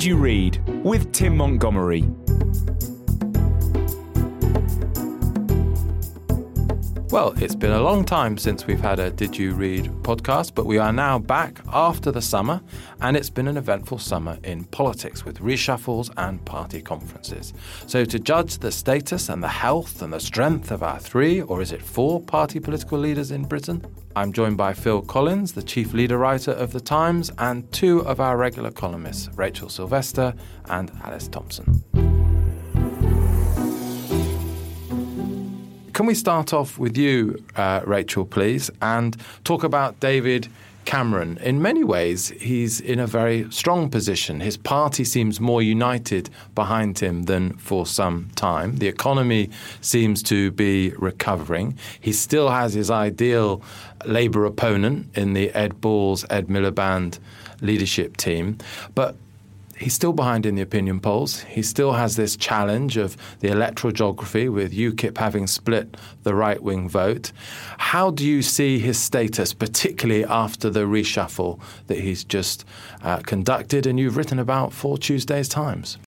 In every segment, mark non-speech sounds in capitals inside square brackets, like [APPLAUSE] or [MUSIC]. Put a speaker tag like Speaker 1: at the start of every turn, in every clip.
Speaker 1: Did you read with Tim Montgomerie? Well, it's been a long time since we've had a Did You Read podcast, but we are now back after the summer, and it's been an eventful summer in politics with reshuffles and party conferences. So, to judge the status and the health and the strength of our three, or is it four party political leaders in Britain, I'm joined by Phil Collins, the chief leader writer of The Times, and two of our regular columnists, Rachel Sylvester and Alice Thomson. Can we start off with you, uh, Rachel, please, and talk about David Cameron? In many ways, he's in a very strong position. His party seems more united behind him than for some time. The economy seems to be recovering. He still has his ideal Labour opponent in the Ed Balls, Ed Miliband leadership team. But he's still behind in the opinion polls. He still has this challenge of the electoral geography with UKIP having split the right wing vote. How do you see his status, particularly after the reshuffle that he's just uh, conducted and you've written about for Tuesday's Times?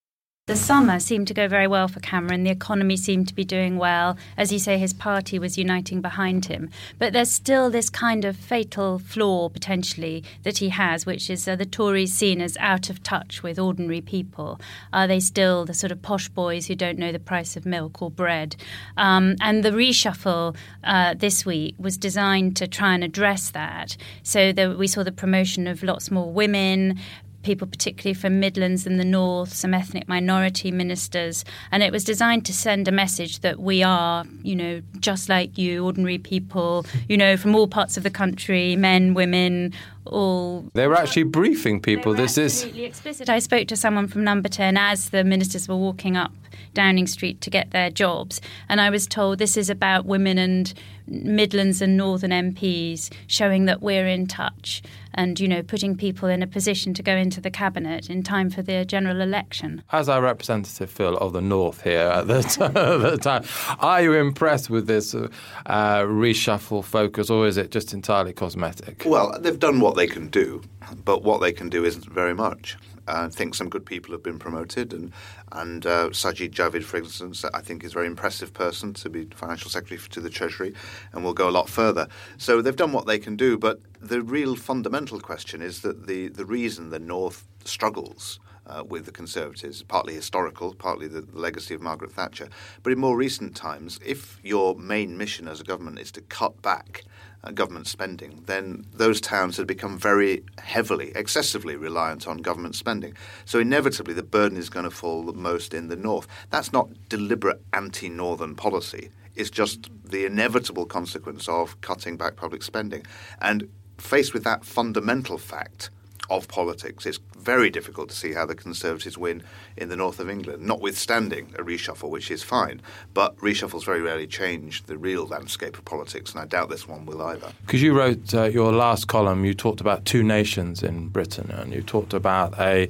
Speaker 2: The summer seemed to go very well for Cameron. The economy seemed to be doing well. As you say, his party was uniting behind him. But there's still this kind of fatal flaw, potentially, that he has, which is the Tories seen as out of touch with ordinary people? Are they still the sort of posh boys who don't know the price of milk or bread? Um, and the reshuffle uh, this week was designed to try and address that. So the, we saw the promotion of lots more women, people, particularly from Midlands and the North, some ethnic minority ministers. And it was designed to send a message that we are, you know, just like you, ordinary people, you know, from all parts of the country, men, women, all.
Speaker 1: They were actually briefing people.
Speaker 2: this is explicit. I spoke to someone from Number Ten as the ministers were walking up Downing Street to get their jobs, and I was told this is about women and Midlands and Northern MPs showing that we're in touch and you know putting people in a position to go into the cabinet in time for the general election.
Speaker 1: As our representative Phil of the North here at the, [LAUGHS] t- the time, are you impressed with this uh, reshuffle focus, or is it just entirely cosmetic?
Speaker 3: Well, they've done what they can do, but what they can do isn't very much. I think some good people have been promoted, and and uh, Sajid Javid, for instance, I think is a very impressive person to be financial secretary to the Treasury, and will go a lot further. So they've done what they can do, but the real fundamental question is that the the reason the North struggles. Uh, with the Conservatives, partly historical, partly the, the legacy of Margaret Thatcher. But in more recent times, if your main mission as a government is to cut back uh, government spending, then those towns had become very heavily, excessively reliant on government spending. So inevitably, the burden is going to fall most in the north. That's not deliberate anti-northern policy. It's just the inevitable consequence of cutting back public spending. And faced with that fundamental fact, of politics. It's very difficult to see how the Conservatives win in the north of England, notwithstanding a reshuffle, which is fine. But reshuffles very rarely change the real landscape of politics, and I doubt this one will either.
Speaker 1: Because you wrote uh, your last column, you talked about two nations in Britain, and you talked about a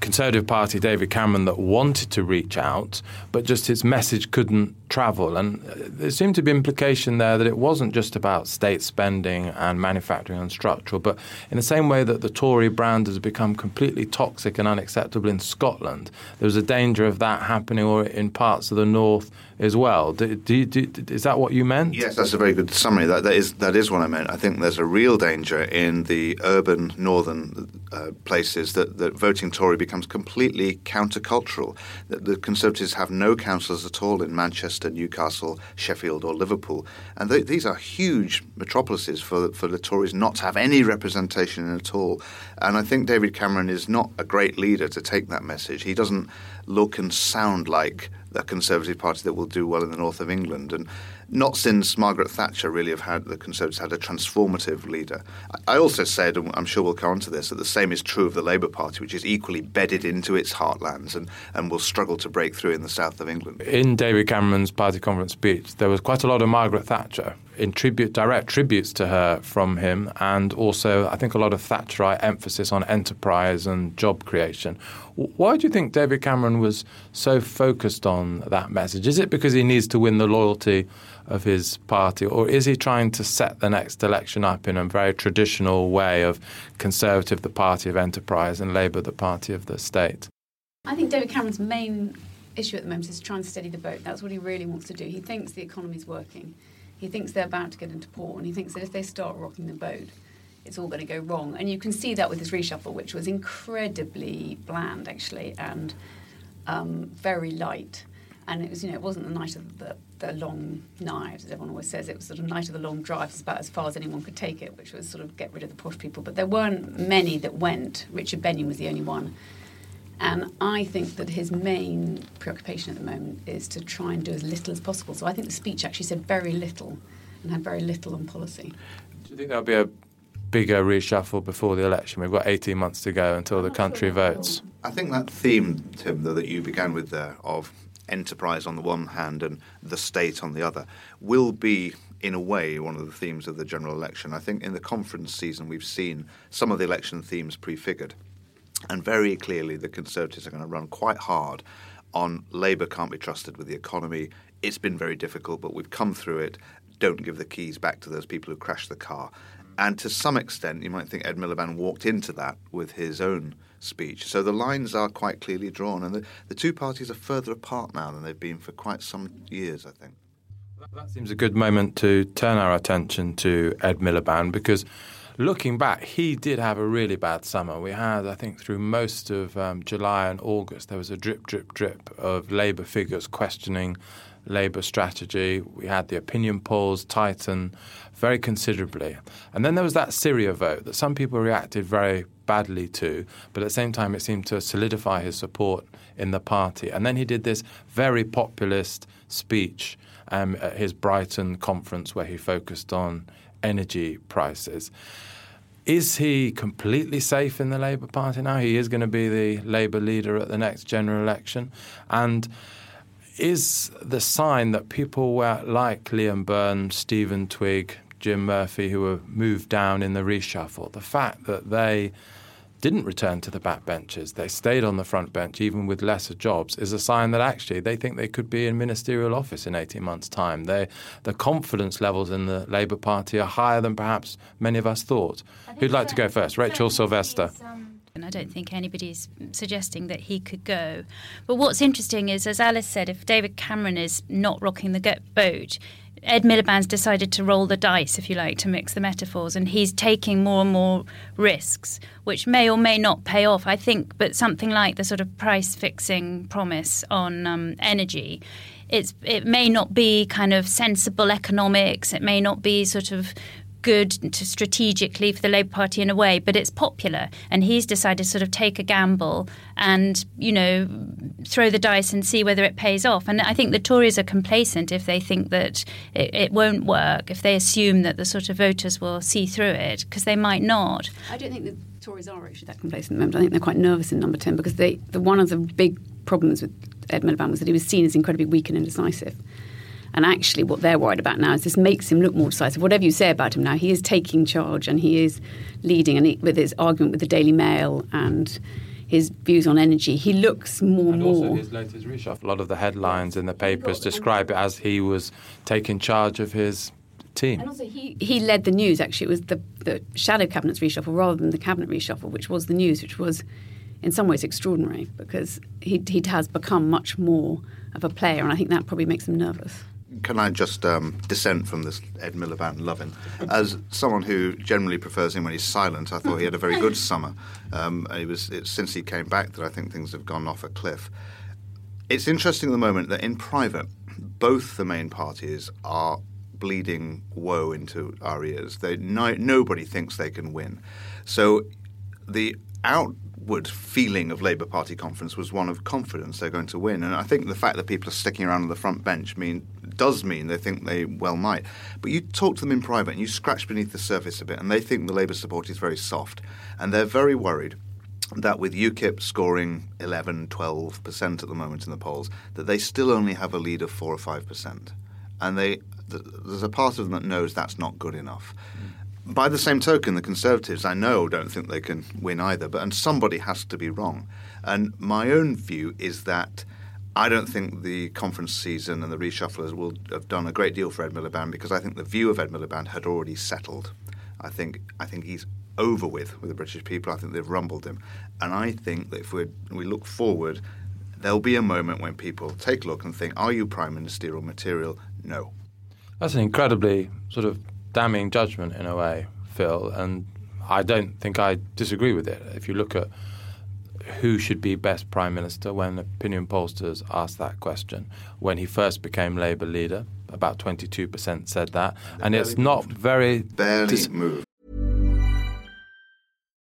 Speaker 1: Conservative Party, David Cameron, that wanted to reach out, but just his message couldn't travel. And there seemed to be implication there that it wasn't just about state spending and manufacturing and structural, but in the same way that the Tory brand has become completely toxic and unacceptable in Scotland, there was a danger of that happening or in parts of the north as well. Do, do, do, is that what you meant?
Speaker 3: Yes, that's a very good summary. That, that is that is what I meant. I think there's a real danger in the urban northern uh, places that, that voting Tory becomes completely countercultural. That the Conservatives have no councillors at all in Manchester, Newcastle, Sheffield, or Liverpool, and they, these are huge metropolises for for the Tories not to have any representation at all. And I think David Cameron is not a great leader to take that message. He doesn't look and sound like a Conservative Party that will do well in the north of England. And not since Margaret Thatcher really have had the Conservatives had a transformative leader. I also said, and I'm sure we'll come on to this, that the same is true of the Labour Party, which is equally bedded into its heartlands and, and will struggle to break through in the south of England.
Speaker 1: In David Cameron's party conference speech, there was quite a lot of Margaret Thatcher in tribute, direct tributes to her from him, and also I think a lot of Thatcherite emphasis on enterprise and job creation. Why do you think David Cameron was so focused on that message? Is it because he needs to win the loyalty of his party, or is he trying to set the next election up in a very traditional way of Conservative the party of enterprise and Labour the party of the state?
Speaker 4: I think David Cameron's main issue at the moment is trying to steady the boat. That's what he really wants to do. He thinks the economy's working. He thinks they're about to get into port, and he thinks that if they start rocking the boat, it's all going to go wrong. And you can see that with his reshuffle, which was incredibly bland, actually, and um, very light. And it was, you know, it wasn't the night of the, the long knives, as everyone always says. It was sort of night of the long drives. It's about as far as anyone could take it, which was sort of get rid of the posh people. But there weren't many that went. Richard Benyon was the only one. And I think that his main preoccupation at the moment is to try and do as little as possible. So I think the speech actually said very little and had very little on policy.
Speaker 1: Do you think there'll be a bigger reshuffle before the election? We've got 18 months to go until the country votes.
Speaker 3: I think that theme, Tim, though, that you began with there of enterprise on the one hand and the state on the other will be in a way, one of the themes of the general election. I think in the conference season, we've seen some of the election themes prefigured. And very clearly, the Conservatives are going to run quite hard on Labour can't be trusted with the economy. It's been very difficult, but we've come through it. Don't give the keys back to those people who crashed the car. And to some extent, you might think Ed Miliband walked into that with his own speech. So the lines are quite clearly drawn, and the, the two parties are further apart now than they've been for quite some years, I think.
Speaker 1: That seems a good moment to turn our attention to Ed Miliband because looking back, he did have a really bad summer. We had, I think, through most of um, July and August, there was a drip, drip, drip of Labour figures questioning Labour strategy. We had the opinion polls tighten very considerably. And then there was that Syria vote that some people reacted very badly to, but at the same time, it seemed to solidify his support in the party. And then he did this very populist speech um, at his Brighton conference where he focused on energy prices. Is he completely safe in the Labour Party now? He is going to be the Labour leader at the next general election. And is the sign that people were like Liam Byrne, Stephen Twigg, Jim Murphy, who were moved down in the reshuffle, the fact that they didn't return to the backbenches, they stayed on the front bench even with lesser jobs, is a sign that actually they think they could be in ministerial office in 18 months' time. They, the confidence levels in the Labour Party are higher than perhaps many of us thought. Who'd like to go first? Rachel Sylvester.
Speaker 2: And I don't think anybody's suggesting that he could go. But what's interesting is, as Alice said, if David Cameron is not rocking the boat, Ed Miliband's decided to roll the dice, if you like, to mix the metaphors, and he's taking more and more risks, which may or may not pay off. I think, but something like the sort of price fixing promise on um, energy. It's, it may not be kind of sensible economics. It may not be sort of good to strategically for the Labour Party in a way, but it's popular. And he's decided to sort of take a gamble and, you know, throw the dice and see whether it pays off. And I think the Tories are complacent if they think that it, it won't work, if they assume that the sort of voters will see through it, because they might not.
Speaker 4: I don't think the Tories are actually that complacent at the moment. I think they're quite nervous in number 10 because they, the, one of the big problems with Ed Miliband was that he was seen as incredibly weak and indecisive. And actually, what they're worried about now is this makes him look more decisive. Whatever you say about him now, he is taking charge and he is leading. And he, with his argument with the Daily Mail, and his views on energy. He looks more
Speaker 1: and
Speaker 4: and
Speaker 1: also
Speaker 4: more.
Speaker 1: his latest reshuffle. A lot of the headlines in the papers describe it as he was taking charge of his team.
Speaker 4: And also, he, he led the news. Actually, it was the, the shadow cabinet's reshuffle rather than the cabinet reshuffle, which was the news, which was in some ways extraordinary because he, he has become much more of a player, and I think that probably makes him nervous.
Speaker 3: Can I just um, dissent from this Ed Miliband loving? As someone who generally prefers him when he's silent, I thought he had a very good summer. Um, it was since he came back that I think things have gone off a cliff. It's interesting at the moment that in private, both the main parties are bleeding woe into our ears. They, no, nobody thinks they can win. So the outward feeling of Labour Party conference was one of confidence they're going to win. And I think the fact that people are sticking around on the front bench mean does mean they think they well might. But you talk to them in private and you scratch beneath the surface a bit, and they think the Labour support is very soft, and they're very worried that with UKIP scoring 11, 12% at the moment in the polls, that they still only have a lead of 4 or 5%. And they, there's a part of them that knows that's not good enough. Mm. By the same token, the Conservatives, I know, don't think they can win either, but and somebody has to be wrong. And my own view is that I don't think the conference season and the reshufflers will have done a great deal for Ed Miliband because I think the view of Ed Miliband had already settled. I think I think he's over with with the British people. I think they've rumbled him, and I think that if we we look forward, there'll be a moment when people take a look and think, "Are you prime ministerial material?" No.
Speaker 1: That's an incredibly sort of damning judgment in a way, Phil, and I don't think I disagree with it. If you look at who should be best prime minister when opinion pollsters asked that question, when he first became Labour leader, about 22% said that, and it's not very
Speaker 3: Barely
Speaker 1: dis-.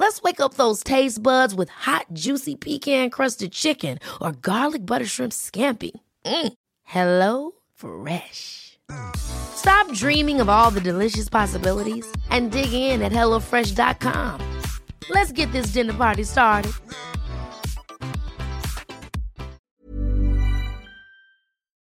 Speaker 5: Let's wake up those taste buds with hot, juicy pecan-crusted chicken or garlic butter shrimp scampi. Mm. Hello Fresh. Stop dreaming of all the delicious possibilities and dig in at HelloFresh.com. Let's get this dinner party started.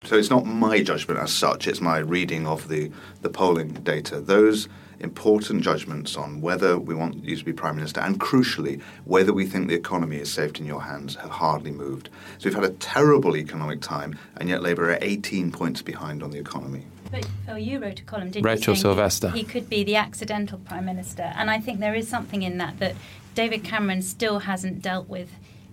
Speaker 3: So it's not my judgment as such, it's my reading of the, the polling data. Those important judgments on whether we want you to be Prime Minister and, crucially, whether we think the economy is safe in your hands have hardly moved. So we've had a terrible economic time, and yet Labour are 18 points behind on the economy.
Speaker 2: But Phil, you wrote a column, didn't
Speaker 1: Rachel
Speaker 2: you? saying
Speaker 1: Sylvester.
Speaker 2: He could be the accidental prime minister, and I think there is something in that that David Cameron still hasn't dealt with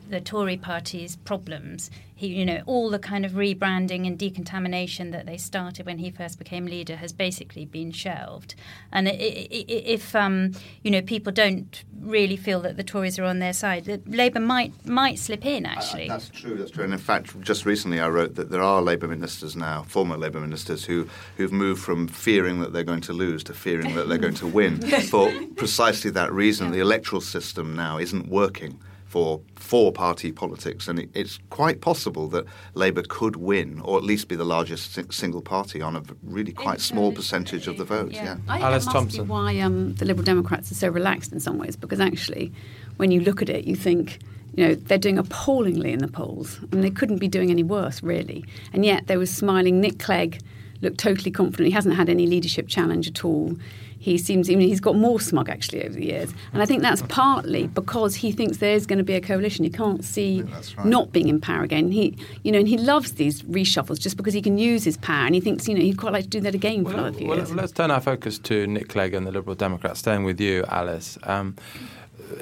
Speaker 2: the Tory party's problems. He, you know, all the kind of rebranding and decontamination that they started when he first became leader has basically been shelved. And if um, you know people don't really feel that the Tories are on their side, Labour might might slip in. Actually,
Speaker 3: Uh, that's true. That's true. And in fact, just recently I wrote that there are Labour ministers now, former Labour ministers, who who've moved from fearing that they're going to lose to fearing that they're going to win [LAUGHS] for precisely that reason. The electoral system now isn't working for four-party politics, and it, it's quite possible that Labour could win, or at least be the largest si- single party on a really quite small percentage of the vote.
Speaker 2: yeah.
Speaker 3: Yeah.
Speaker 4: I think
Speaker 1: Alice
Speaker 4: that must
Speaker 1: Thomson.
Speaker 4: be why um, the Liberal Democrats are so relaxed in some ways, because actually, when you look at it, you think, you know, they're doing appallingly in the polls, and they couldn't be doing any worse, really. And yet there was smiling. Nick Clegg looked totally confident. He hasn't had any leadership challenge at all. He seems, I mean, he's got more smug actually over the years, and I think that's partly because he thinks there is going to be a coalition. He can't see
Speaker 3: right.
Speaker 4: not being in power again. He, you know, and he loves these reshuffles just because he can use his power, and he thinks, you know, he'd quite like to do that again for
Speaker 1: Well,
Speaker 4: another few
Speaker 1: well,
Speaker 4: years.
Speaker 1: let's turn our focus to Nick Clegg and the Liberal Democrats. Staying with you, Alice. Um,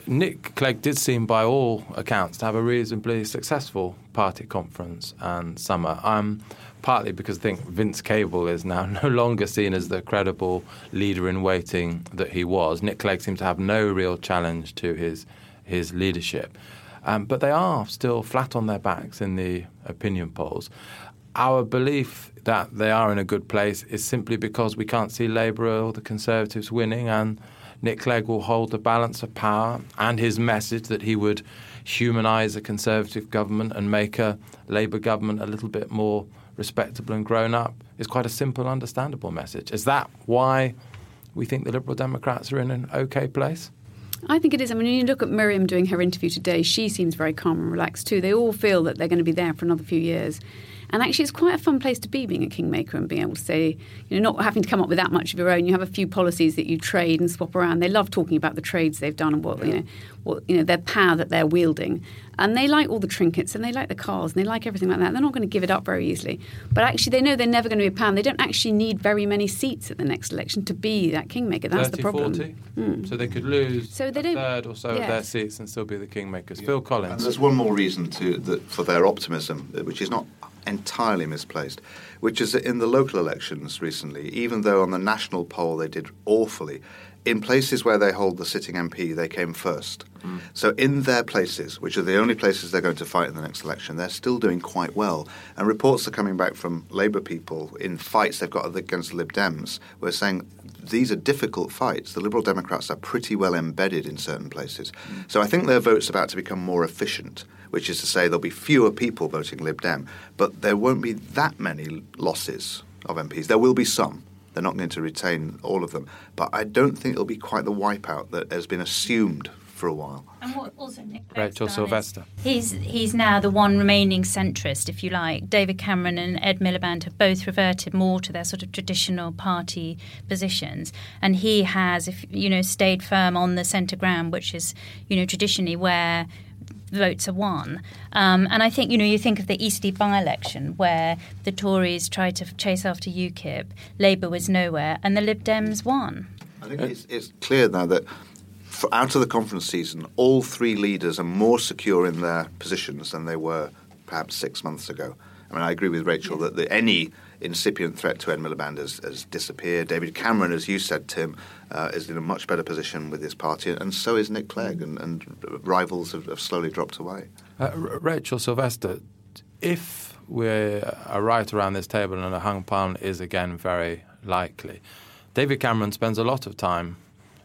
Speaker 1: Nick Clegg did seem, by all accounts, to have a reasonably successful party conference and summer. Um, partly because I think Vince Cable is now [LAUGHS] no longer seen as the credible leader in waiting that he was. Nick Clegg seems to have no real challenge to his his leadership. Um, but they are still flat on their backs in the opinion polls. our belief that they are in a good place is simply because we can't see Labour or the Conservatives winning, and Nick Clegg will hold the balance of power, and his message that he would humanise a Conservative government and make a Labour government a little bit more respectable and grown up is quite a simple, understandable message. Is that why we think the Liberal Democrats are in an okay place?
Speaker 4: I think it is. I mean, when you look at Miriam doing her interview today, she seems very calm and relaxed too. They all feel that they're going to be there for another few years. And actually, it's quite a fun place to be being a kingmaker and being able to say, you know, not having to come up with that much of your own. You have a few policies that you trade and swap around. They love talking about the trades they've done and what, you know, what, you know, their power that they're wielding. And they like all the trinkets and they like the cars and they like everything like that. They're not going to give it up very easily. But actually, they know they're never going to be a pound. They don't actually need very many seats at the next election to be that kingmaker. That's
Speaker 1: 30,
Speaker 4: the problem.
Speaker 1: 40? Mm. So they could lose
Speaker 4: so they
Speaker 1: a
Speaker 4: don't,
Speaker 1: third or so
Speaker 4: yes.
Speaker 1: of their seats and still be the kingmakers. Phil Collins.
Speaker 3: And there's one more reason to that for their optimism, which is not entirely misplaced, which is that in the local elections recently, even though on the national poll they did awfully, in places where they hold the sitting MP, they came first. Mm. So in their places, which are the only places they're going to fight in the next election, they're still doing quite well. And reports are coming back from Labour people in fights they've got against Lib Dems. We're saying these are difficult fights. The Liberal Democrats are pretty well embedded in certain places. Mm. So I think their vote's about to become more efficient which is to say there'll be fewer people voting Lib Dem, but there won't be that many losses of MPs. There will be some. They're not going to retain all of them, but I don't think it'll be quite the wipeout that has been assumed for a while.
Speaker 2: And what also Nick
Speaker 1: Rachel Sylvester.
Speaker 2: He's he's now the one remaining centrist, if you like. David Cameron and Ed Miliband have both reverted more to their sort of traditional party positions, and he has, if you know, stayed firm on the centre ground, which is you know traditionally where votes are won. Um, and I think, you know, you think of the Eastleigh by election where the Tories tried to chase after UKIP, Labour was nowhere, and the Lib Dems won.
Speaker 3: I think it's, it's clear now that for, out of the conference season, all three leaders are more secure in their positions than they were perhaps six months ago. I mean, I agree with Rachel that the, any incipient threat to Ed Miliband has, has, disappeared. David Cameron, as you said, Tim, uh, is in a much better position with his party, and so is Nick Clegg, and, and rivals have, have, slowly dropped away.
Speaker 1: Uh, Rachel Sylvester, if we are right around this table and a hung parliament is again very likely, David Cameron spends a lot of time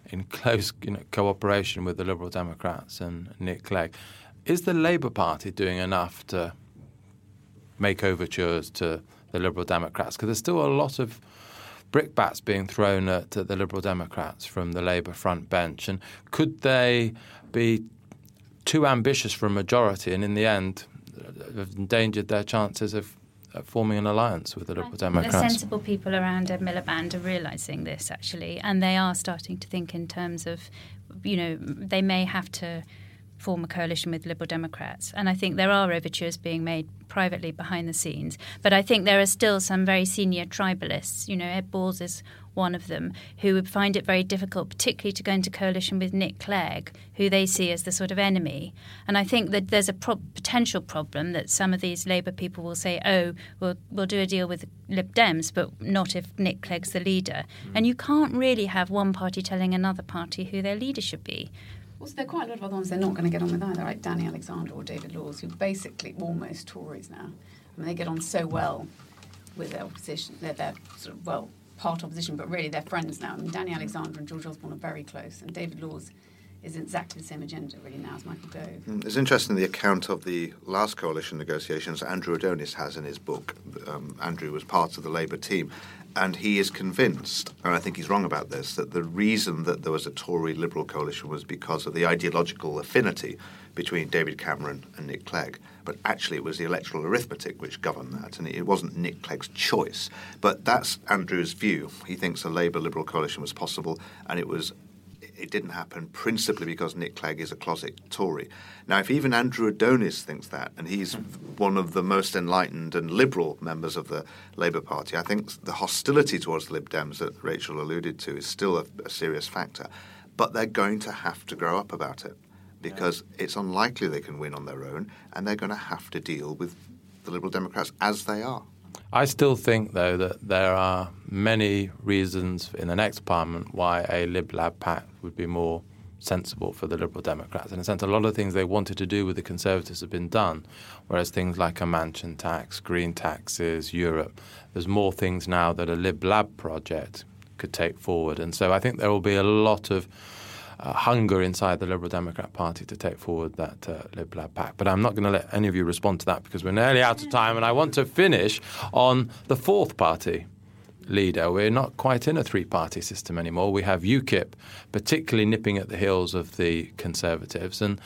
Speaker 1: in close [LAUGHS] you know, cooperation with the Liberal Democrats and Nick Clegg. Is the Labour Party doing enough to make overtures to the Liberal Democrats? Because there's still a lot of brickbats being thrown at, at the Liberal Democrats from the Labour front bench. And could they be too ambitious for a majority and in the end uh, have endangered their chances of forming an alliance with the Liberal Democrats.
Speaker 2: The sensible people around Ed Miliband are realising this actually, and they are starting to think in terms of, you know, they may have to form a coalition with Liberal Democrats. And I think there are overtures being made privately behind the scenes. But I think there are still some very senior tribalists. You know, Ed Balls is one of them who would find it very difficult, particularly to go into coalition with Nick Clegg, who they see as the sort of enemy. And I think that there's a pro- potential problem that some of these Labour people will say, oh, we'll, we'll do a deal with Lib Dems, but not if Nick Clegg's the leader. Mm. And you can't really have one party telling another party who their leader should be.
Speaker 4: Also, there are quite a lot of other ones they're not going to get on with either, like Danny Alexander or David Laws, who basically almost Tories now. I mean, they get on so well with their opposition. They're, they're sort of, well, part opposition, but really they're friends now. I mean, Danny Alexander and George Osborne are very close, and David Laws is exactly the same agenda really now as Michael Gove.
Speaker 3: Mm, it's interesting the account of the last coalition negotiations Andrew Adonis has in his book. Um, Andrew was part of the Labour team, and he is convinced, and I think he's wrong about this, that the reason that there was a Tory Liberal coalition was because of the ideological affinity between David Cameron and Nick Clegg. But actually, it was the electoral arithmetic which governed that, and it wasn't Nick Clegg's choice. But that's Andrew's view. He thinks a Labour Liberal coalition was possible, and it was it didn't happen principally because Nick Clegg is a closet Tory. Now, if even Andrew Adonis thinks that, and he's one of the most enlightened and liberal members of the Labour Party, I think the hostility towards the Lib Dems that Rachel alluded to is still a, a serious factor. But they're going to have to grow up about it because yeah. it's unlikely they can win on their own, and they're going to have to deal with the Liberal Democrats as they are.
Speaker 1: I still think, though, that there are many reasons in the next parliament why a Lib Lab pact would be more sensible for the Liberal Democrats. In a sense, a lot of things they wanted to do with the Conservatives have been done, whereas things like a mansion tax, green taxes, Europe, there's more things now that a Lib Lab project could take forward. And so I think there will be a lot of uh, hunger inside the Liberal Democrat Party to take forward that uh, Lib Lab Pact. But I'm not going to let any of you respond to that because we're nearly out of time, and I want to finish on the fourth party leader. We're not quite in a three party system anymore. We have UKIP, particularly nipping at the heels of the Conservatives. And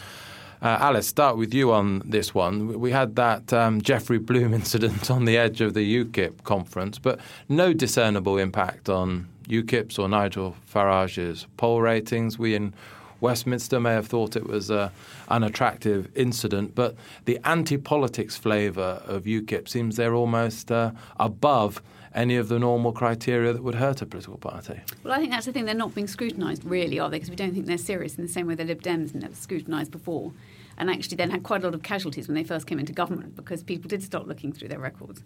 Speaker 1: uh, Alice, start with you on this one. We had that um, Godfrey Bloom [LAUGHS] incident on the edge of the UKIP conference, but no discernible impact on UKIP's or Nigel Farage's poll ratings. We in Westminster may have thought it was an unattractive incident, but the anti politics flavour of UKIP seems they're almost uh, above any of the normal criteria that would hurt a political party.
Speaker 4: Well, I think that's the thing. They're not being scrutinised, really, are they? Because we don't think they're serious in the same way the Lib Dems never scrutinised before. And actually, then had quite a lot of casualties when they first came into government because people did start looking through their records.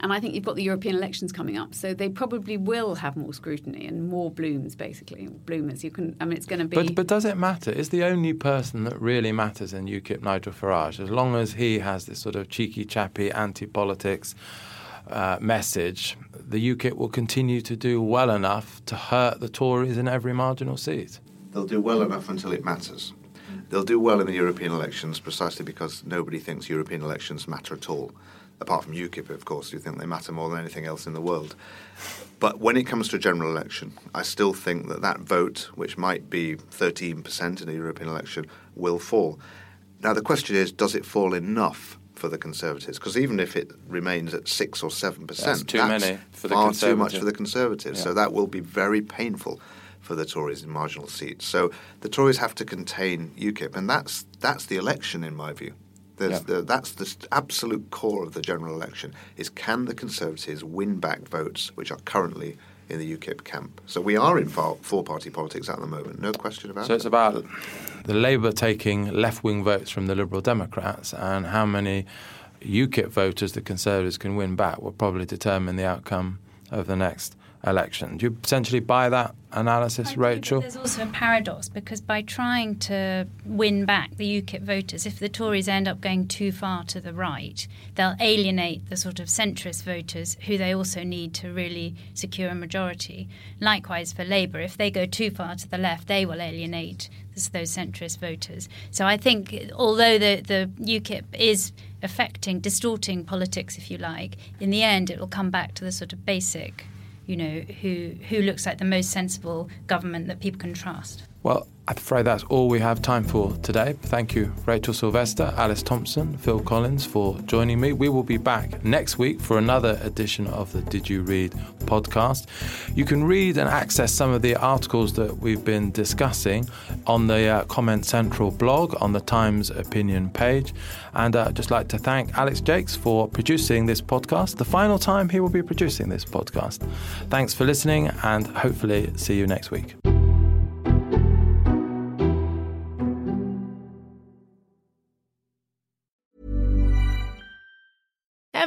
Speaker 4: And I think you've got the European elections coming up, so they probably will have more scrutiny and more blooms, basically. Bloomers. You can. I mean, it's going to be.
Speaker 1: But, but does it matter? Is the only person that really matters in UKIP Nigel Farage? As long as he has this sort of cheeky, chappy, anti-politics uh, message, the UKIP will continue to do well enough to hurt the Tories in every marginal seat.
Speaker 3: They'll do well enough until it matters. They'll do well in the European elections precisely because nobody thinks European elections matter at all. Apart from UKIP, of course, who think they matter more than anything else in the world. But when it comes to a general election, I still think that that vote, which might be 13% in a European election, will fall. Now, the question is does it fall enough for the Conservatives because even if it remains at six or seven percent,
Speaker 1: that's too
Speaker 3: that's
Speaker 1: many for the
Speaker 3: far
Speaker 1: Conservatives.
Speaker 3: too much for the Conservatives.
Speaker 1: Yeah.
Speaker 3: So that will be very painful for the Tories in marginal seats. So the Tories have to contain UKIP, and that's that's the election in my view.
Speaker 1: Yeah.
Speaker 3: The, that's the absolute core of the general election: is can the Conservatives win back votes which are currently in the UKIP camp? So we are in four-party politics at the moment, no question about it.
Speaker 1: So it's about the Labour taking left-wing votes from the Liberal Democrats, and how many UKIP voters the Conservatives can win back will probably determine the outcome of the next election. Do you potentially buy that analysis,
Speaker 2: I
Speaker 1: Rachel?
Speaker 2: there's also a paradox because by trying to win back the UKIP voters, if the Tories end up going too far to the right, they'll alienate the sort of centrist voters who they also need to really secure a majority. Likewise for Labour, if they go too far to the left, they will alienate those centrist voters. So I think although the, the UKIP is affecting, distorting politics, if you like, in the end it will come back to the sort of basic you know, who who looks like the most sensible government that people can trust.
Speaker 1: Well, I'm afraid that's all we have time for today. Thank you, Rachel Sylvester, Alice Thomson, Phil Collins for joining me. We will be back next week for another edition of the Did You Read podcast. You can read and access some of the articles that we've been discussing on the uh, Comment Central blog on the Times opinion page. And uh, I'd just like to thank Alex Jakes for producing this podcast, the final time he will be producing this podcast. Thanks for listening and hopefully see you next week.